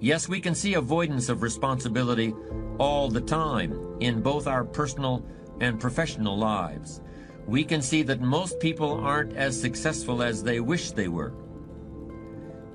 Yes, we can see avoidance of responsibility all the time in both our personal and professional lives. We can see that most people aren't as successful as they wish they were.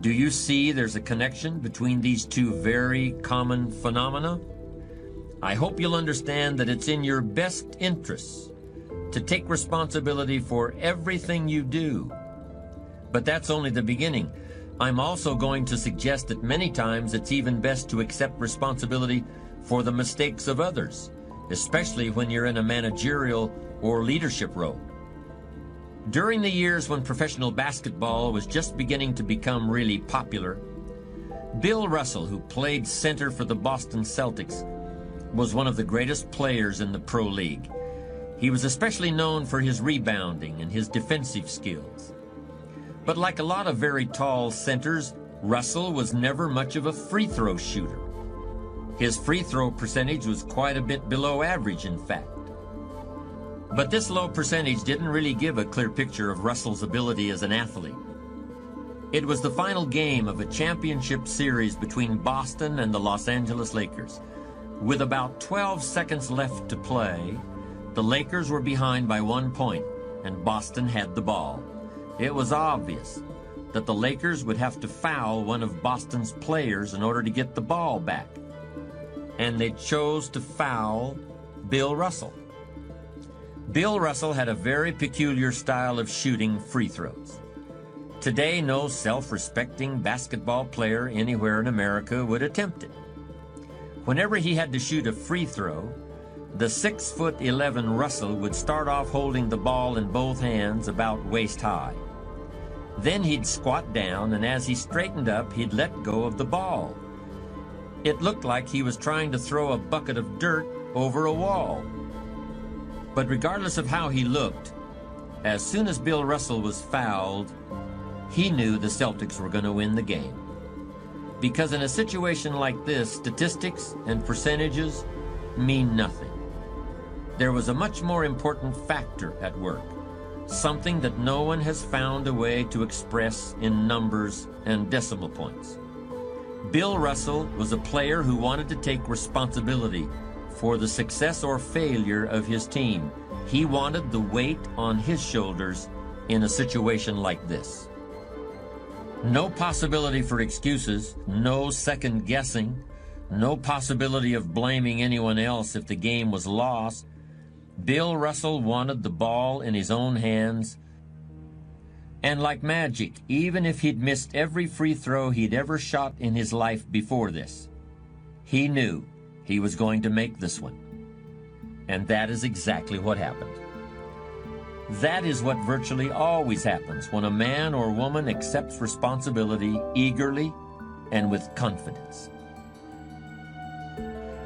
Do you see there's a connection between these two very common phenomena? I hope you'll understand that it's in your best interests to take responsibility for everything you do. But that's only the beginning. I'm also going to suggest that many times it's even best to accept responsibility for the mistakes of others, especially when you're in a managerial or leadership role. During the years when professional basketball was just beginning to become really popular, Bill Russell, who played center for the Boston Celtics, was one of the greatest players in the Pro League. He was especially known for his rebounding and his defensive skills. But like a lot of very tall centers, Russell was never much of a free throw shooter. His free throw percentage was quite a bit below average, in fact. But this low percentage didn't really give a clear picture of Russell's ability as an athlete. It was the final game of a championship series between Boston and the Los Angeles Lakers. With about 12 seconds left to play, the Lakers were behind by one point, and Boston had the ball. It was obvious that the Lakers would have to foul one of Boston's players in order to get the ball back. And they chose to foul Bill Russell. Bill Russell had a very peculiar style of shooting free throws. Today, no self respecting basketball player anywhere in America would attempt it. Whenever he had to shoot a free throw, the 6 foot 11 Russell would start off holding the ball in both hands about waist high. Then he'd squat down, and as he straightened up, he'd let go of the ball. It looked like he was trying to throw a bucket of dirt over a wall. But regardless of how he looked, as soon as Bill Russell was fouled, he knew the Celtics were going to win the game. Because in a situation like this, statistics and percentages mean nothing. There was a much more important factor at work something that no one has found a way to express in numbers and decimal points. Bill Russell was a player who wanted to take responsibility for the success or failure of his team. He wanted the weight on his shoulders in a situation like this. No possibility for excuses, no second guessing, no possibility of blaming anyone else if the game was lost, Bill Russell wanted the ball in his own hands. And like magic, even if he'd missed every free throw he'd ever shot in his life before this, he knew he was going to make this one. And that is exactly what happened. That is what virtually always happens when a man or woman accepts responsibility eagerly and with confidence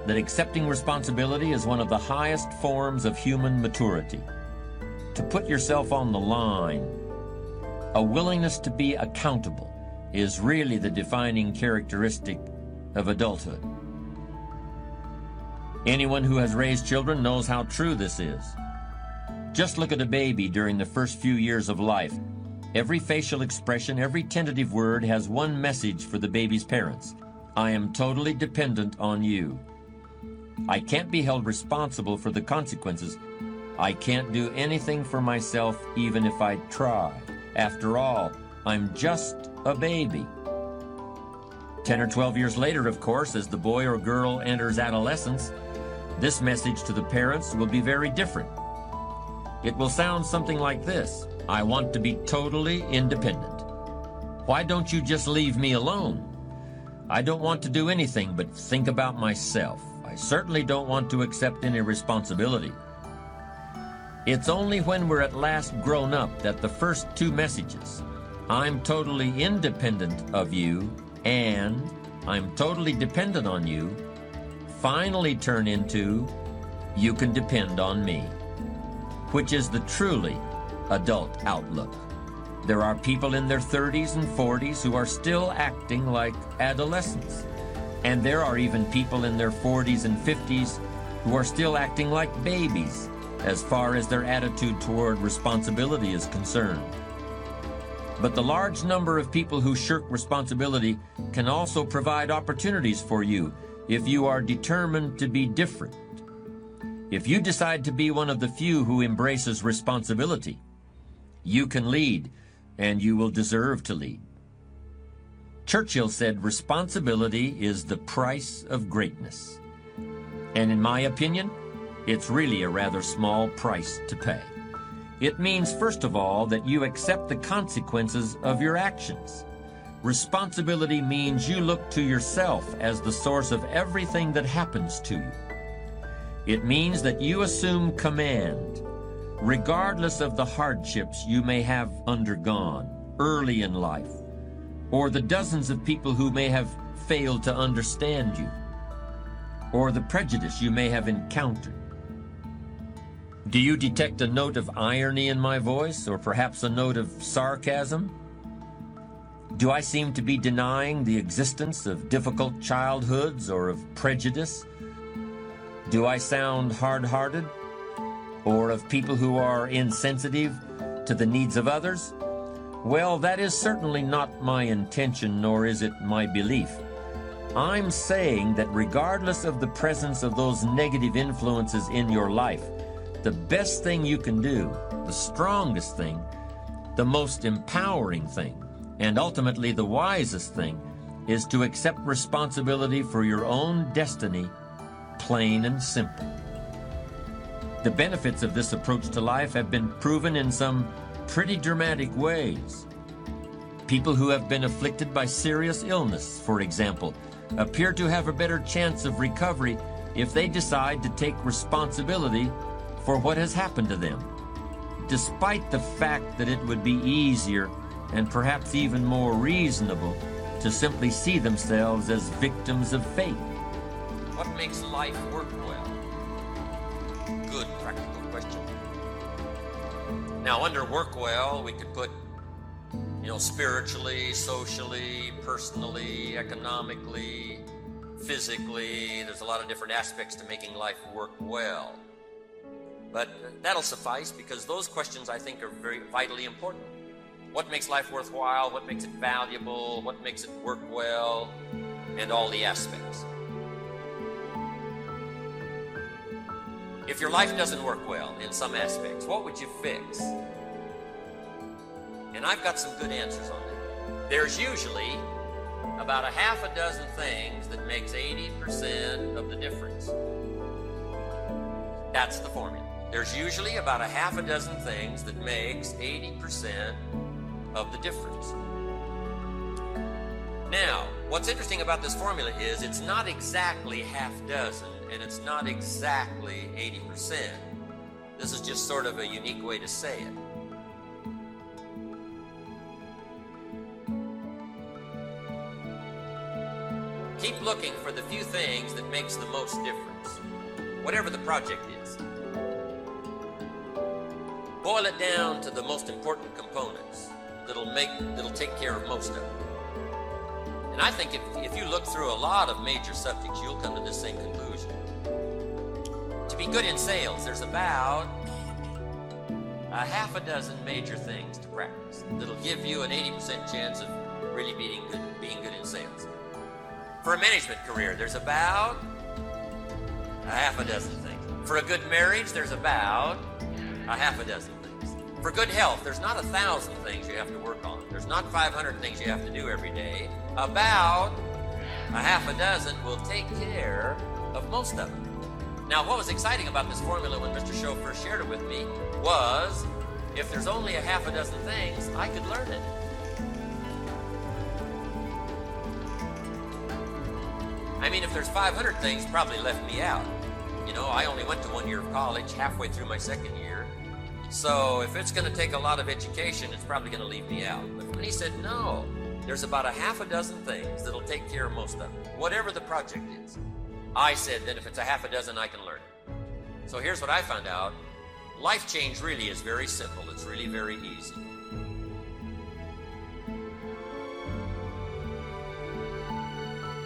that accepting responsibility is one of the highest forms of human maturity. To put yourself on the line, a willingness to be accountable, is really the defining characteristic of adulthood. Anyone who has raised children knows how true this is. Just look at a baby during the first few years of life. Every facial expression, every tentative word has one message for the baby's parents I am totally dependent on you. I can't be held responsible for the consequences. I can't do anything for myself even if I try. After all, I'm just a baby. 10 or 12 years later, of course, as the boy or girl enters adolescence, this message to the parents will be very different. It will sound something like this I want to be totally independent. Why don't you just leave me alone? I don't want to do anything but think about myself. I certainly don't want to accept any responsibility. It's only when we're at last grown up that the first two messages, I'm totally independent of you and I'm totally dependent on you, finally turn into you can depend on me, which is the truly adult outlook. There are people in their 30s and 40s who are still acting like adolescents. And there are even people in their 40s and 50s who are still acting like babies as far as their attitude toward responsibility is concerned. But the large number of people who shirk responsibility can also provide opportunities for you if you are determined to be different. If you decide to be one of the few who embraces responsibility, you can lead, and you will deserve to lead. Churchill said responsibility is the price of greatness. And in my opinion, it's really a rather small price to pay. It means, first of all, that you accept the consequences of your actions. Responsibility means you look to yourself as the source of everything that happens to you. It means that you assume command, regardless of the hardships you may have undergone early in life, or the dozens of people who may have failed to understand you, or the prejudice you may have encountered. Do you detect a note of irony in my voice, or perhaps a note of sarcasm? Do I seem to be denying the existence of difficult childhoods or of prejudice? Do I sound hard hearted? Or of people who are insensitive to the needs of others? Well, that is certainly not my intention, nor is it my belief. I'm saying that regardless of the presence of those negative influences in your life, the best thing you can do, the strongest thing, the most empowering thing, and ultimately the wisest thing is to accept responsibility for your own destiny, plain and simple. The benefits of this approach to life have been proven in some pretty dramatic ways. People who have been afflicted by serious illness, for example, appear to have a better chance of recovery if they decide to take responsibility for what has happened to them, despite the fact that it would be easier and perhaps even more reasonable to simply see themselves as victims of fate. What makes life work Now, under work well, we could put, you know, spiritually, socially, personally, economically, physically. There's a lot of different aspects to making life work well. But that'll suffice because those questions I think are very vitally important. What makes life worthwhile? What makes it valuable? What makes it work well? And all the aspects. If your life doesn't work well in some aspects, what would you fix? And I've got some good answers on that. There's usually about a half a dozen things that makes 80% of the difference. That's the formula. There's usually about a half a dozen things that makes 80% of the difference. Now, what's interesting about this formula is it's not exactly half dozen and it's not exactly 80%. This is just sort of a unique way to say it. Keep looking for the few things that makes the most difference, whatever the project is boil it down to the most important components that'll make that'll take care of most of it. And I think if, if you look through a lot of major subjects, you'll come to the same conclusion. To be good in sales, there's about a half a dozen major things to practice that'll give you an 80% chance of really being good, being good in sales. For a management career, there's about a half a dozen things. For a good marriage, there's about a half a dozen things. For good health, there's not a thousand things you have to work on. There's not 500 things you have to do every day. About a half a dozen will take care of most of them. Now, what was exciting about this formula when Mr. Shoaff first shared it with me was if there's only a half a dozen things, I could learn it. I mean, if there's 500 things, probably left me out. You know, I only went to one year of college, halfway through my second year. So if it's going to take a lot of education, it's probably going to leave me out. He said, no, there's about a half a dozen things that'll take care of most of it, whatever the project is. I said, then if it's a half a dozen, I can learn it. So here's what I found out. Life change really is very simple. It's really very easy.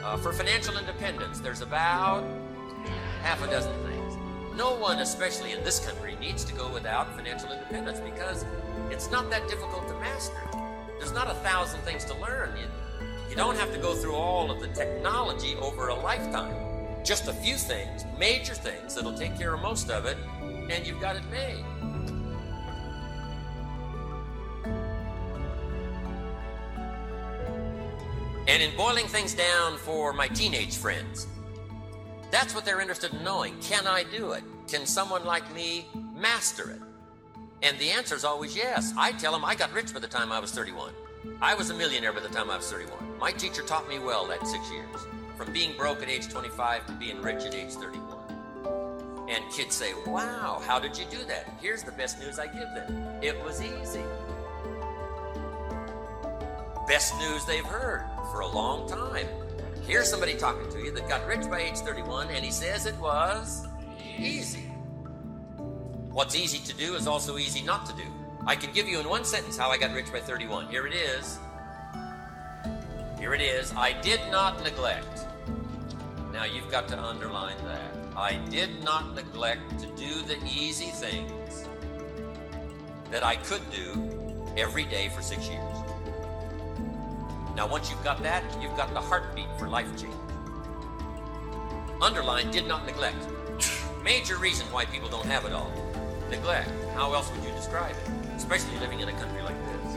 Uh, for financial independence, there's about half a dozen things no one, especially in this country, needs to go without financial independence because it's not that difficult to master. There's not a thousand things to learn. You, you don't have to go through all of the technology over a lifetime. Just a few things, major things that'll take care of most of it, and you've got it made. And in boiling things down for my teenage friends, that's what they're interested in knowing. Can I do it? Can someone like me master it? And the answer is always yes. I tell them I got rich by the time I was 31. I was a millionaire by the time I was 31. My teacher taught me well that six years, from being broke at age 25 to being rich at age 31. And kids say, Wow, how did you do that? Here's the best news I give them it was easy. Best news they've heard for a long time. Here's somebody talking to you that got rich by age 31, and he says it was easy. What's easy to do is also easy not to do. I can give you in one sentence how I got rich by 31. Here it is. Here it is. I did not neglect. Now you've got to underline that. I did not neglect to do the easy things that I could do every day for six years. Now, once you've got that, you've got the heartbeat for life change. Underline did not neglect. Major reason why people don't have it all. Neglect. How else would you describe it? Especially living in a country like this.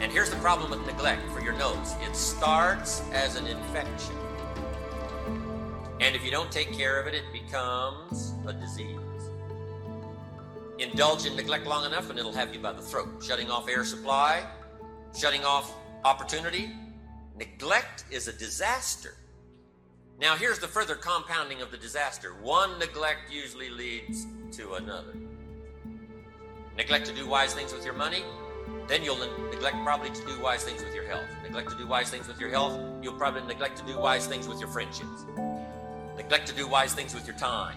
And here's the problem with neglect for your notes it starts as an infection. And if you don't take care of it, it becomes a disease. Indulge in neglect long enough and it'll have you by the throat, shutting off air supply, shutting off opportunity. Neglect is a disaster. Now, here's the further compounding of the disaster one neglect usually leads to another. Neglect to do wise things with your money, then you'll neglect probably to do wise things with your health. Neglect to do wise things with your health, you'll probably neglect to do wise things with your friendships. Neglect to do wise things with your time.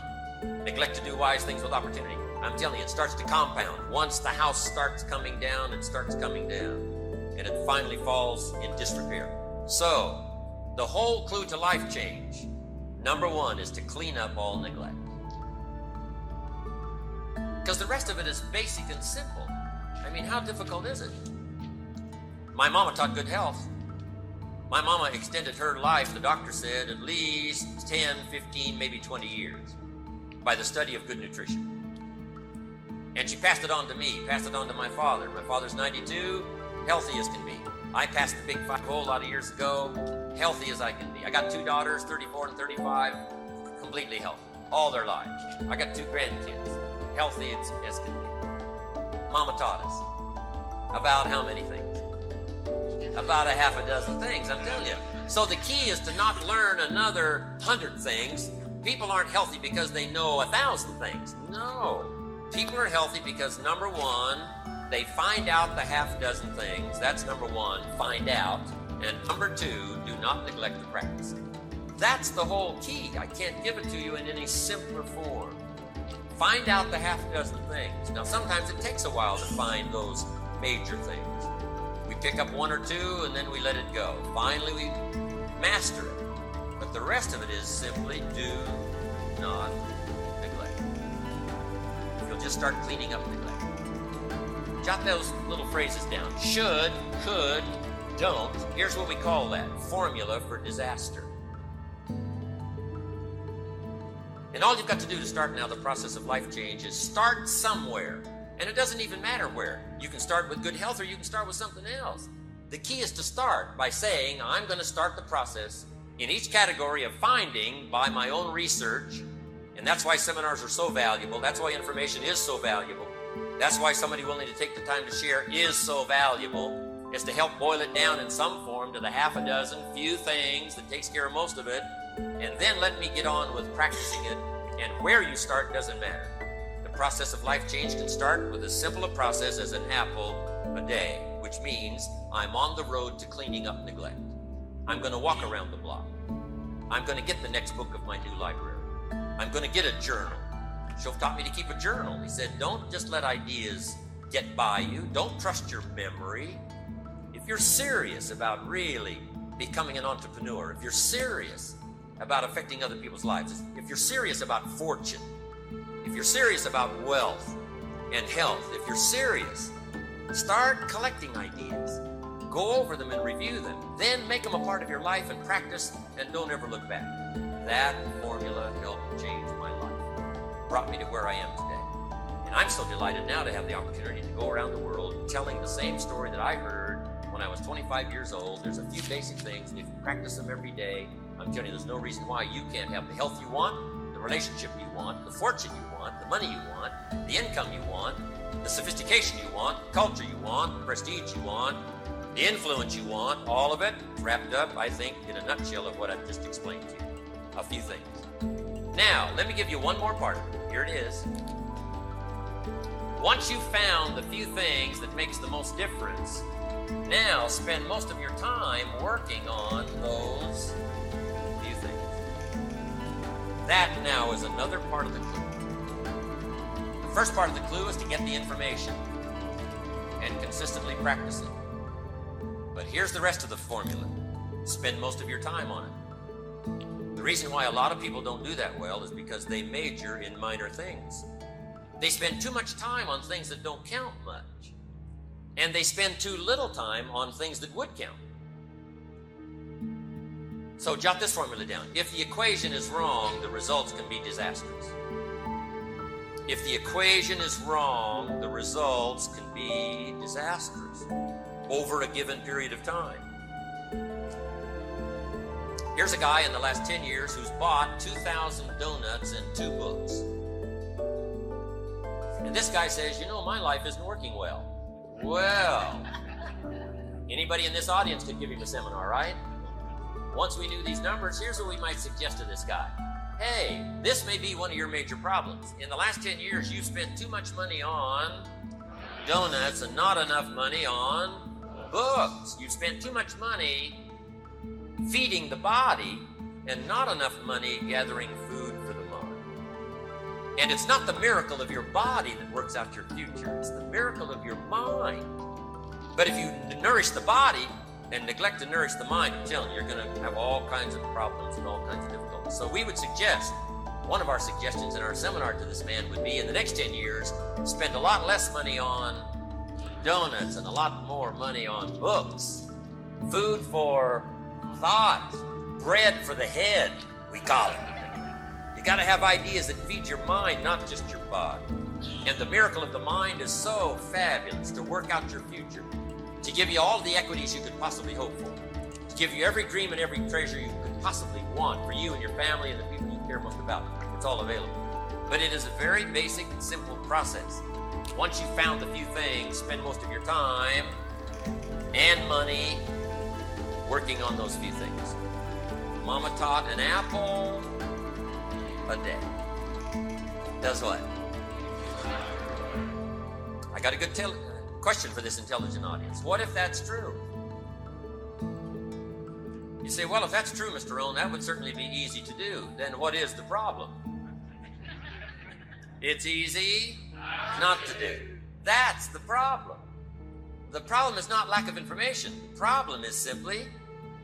Neglect to do wise things with opportunity. I'm telling you, it starts to compound. Once the house starts coming down, it starts coming down. And it finally falls in disrepair. So, the whole clue to life change, number one, is to clean up all neglect. Because the rest of it is basic and simple. I mean, how difficult is it? My mama taught good health. My mama extended her life, the doctor said, at least 10, 15, maybe 20 years by the study of good nutrition. And she passed it on to me, passed it on to my father. My father's 92, healthy as can be. I passed the big five a whole lot of years ago, healthy as I can be. I got two daughters, 34 and 35, completely healthy, all their lives. I got two grandkids, healthy as, as can be. Mama taught us about how many things? About a half a dozen things, I'm telling you. So the key is to not learn another hundred things. People aren't healthy because they know a thousand things. No. People are healthy because number one, they find out the half dozen things. That's number one, find out. And number two, do not neglect the practice. That's the whole key. I can't give it to you in any simpler form. Find out the half dozen things. Now, sometimes it takes a while to find those major things. We pick up one or two and then we let it go. Finally, we master it. But the rest of it is simply do not neglect. You'll just start cleaning up neglect. Jot those little phrases down. Should, could, don't. Here's what we call that formula for disaster. And all you've got to do to start now the process of life change is start somewhere. And it doesn't even matter where. You can start with good health or you can start with something else. The key is to start by saying, I'm going to start the process in each category of finding by my own research. And that's why seminars are so valuable. That's why information is so valuable. That's why somebody willing to take the time to share is so valuable, is to help boil it down in some form to the half a dozen few things that takes care of most of it, and then let me get on with practicing it. And where you start doesn't matter. The process of life change can start with as simple a process as an apple a day, which means I'm on the road to cleaning up neglect. I'm going to walk around the block. I'm going to get the next book of my new library. I'm going to get a journal. Shoaff taught me to keep a journal. He said, Don't just let ideas get by you, don't trust your memory. If you're serious about really becoming an entrepreneur, if you're serious about affecting other people's lives, if you're serious about fortune, if you're serious about wealth and health, if you're serious, Start collecting ideas. Go over them and review them. Then make them a part of your life and practice and don't ever look back. That formula helped change my life, brought me to where I am today. And I'm so delighted now to have the opportunity to go around the world telling the same story that I heard when I was 25 years old. There's a few basic things, if you practice them every day, I'm telling you, there's no reason why you can't have the health you want, the relationship you want, the fortune you want, the money you want, the income you want, the sophistication you want, the culture you want, the prestige you want, the influence you want, all of it wrapped up, I think, in a nutshell of what I've just explained to you. A few things. Now, let me give you one more part of it. Here it is. Once you've found the few things that makes the most difference, now spend most of your time working on those few things. That now is another part of the clue. The first part of the clue is to get the information and consistently practice it. But here's the rest of the formula spend most of your time on it. The reason why a lot of people don't do that well is because they major in minor things. They spend too much time on things that don't count much, and they spend too little time on things that would count. So jot this formula down. If the equation is wrong, the results can be disastrous. If the equation is wrong, the results can be disastrous over a given period of time. Here's a guy in the last 10 years who's bought 2,000 donuts and two books. And this guy says, You know, my life isn't working well. Well, anybody in this audience could give him a seminar, right? Once we knew these numbers, here's what we might suggest to this guy. Hey, this may be one of your major problems. In the last 10 years, you've spent too much money on donuts and not enough money on books. You've spent too much money feeding the body and not enough money gathering food for the. And it's not the miracle of your body that works out your future, it's the miracle of your mind. But if you nourish the body and neglect to nourish the mind, I'm telling you, you're going to have all kinds of problems and all kinds of difficulties. So we would suggest one of our suggestions in our seminar to this man would be in the next 10 years, spend a lot less money on donuts and a lot more money on books. Food for thought, bread for the head, we call it. Got to have ideas that feed your mind, not just your body. And the miracle of the mind is so fabulous to work out your future, to give you all the equities you could possibly hope for, to give you every dream and every treasure you could possibly want for you and your family and the people you care most about. It's all available. But it is a very basic and simple process. Once you've found a few things, spend most of your time and money working on those few things. Mama taught an apple a day. Does what? I got a good tel- uh, question for this intelligent audience. What if that's true? You say, well, if that's true, Mr. Rohn, that would certainly be easy to do. Then what is the problem? It's easy not to do. That's the problem. The problem is not lack of information. The problem is simply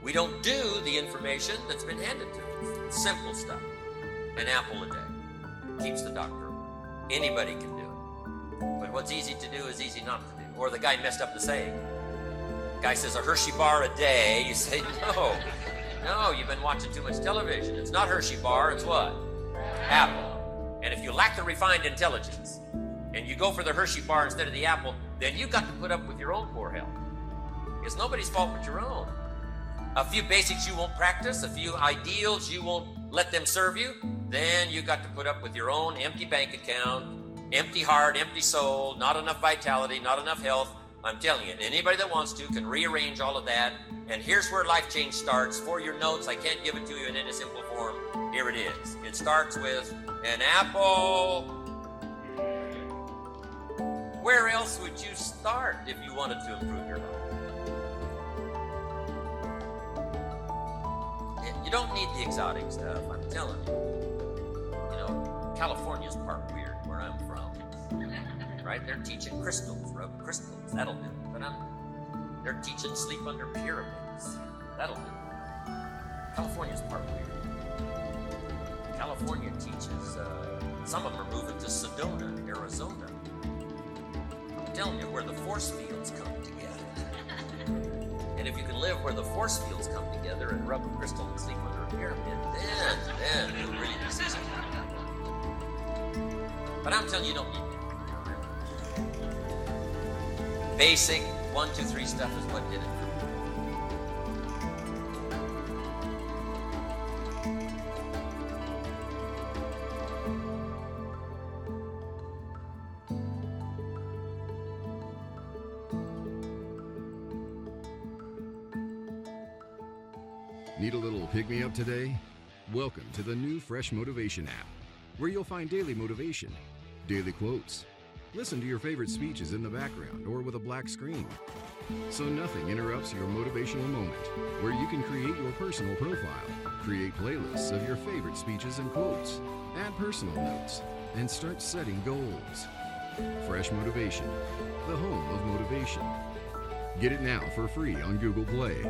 we don't do the information that's been handed to us. Simple stuff. An apple a day keeps the doctor. Anybody can do it. But what's easy to do is easy not to do. Or the guy messed up the saying. Guy says a Hershey bar a day. You say, no, no, you've been watching too much television. It's not Hershey bar, it's what? Apple. And if you lack the refined intelligence, and you go for the Hershey bar instead of the apple, then you've got to put up with your own poor health. It's nobody's fault but your own. A few basics you won't practice, a few ideals you won't let them serve you, then you got to put up with your own empty bank account, empty heart, empty soul, not enough vitality, not enough health. I'm telling you, anybody that wants to can rearrange all of that. And here's where life change starts. For your notes, I can't give it to you in any simple form. Here it is. It starts with an apple where else would you start if you wanted to improve your life? You don't need the exotic stuff, I'm telling you. California's part weird where I'm from. Right? They're teaching crystals, rub crystals, that'll do. But I'm, they're teaching sleep under pyramids. That'll do. California's part weird. California teaches, uh, some of them are moving to Sedona, Arizona I'm telling you, where the force fields come together. and if you can live where the force fields come together and rub a crystal and sleep under a pyramid, then, then you'll really be successful. But I'm telling you, you don't need that. Basic one, two, three stuff is what did it. Need a little pick me up today? Welcome to the new Fresh Motivation app, where you'll find daily motivation, daily quotes. Listen to your favorite speeches in the background or with a black screen. So nothing interrupts your motivational moment, where you can create your personal profile, create playlists of your favorite speeches and quotes, add personal notes, and start setting goals. Fresh Motivation, the home of motivation. Get it now for free on Google Play.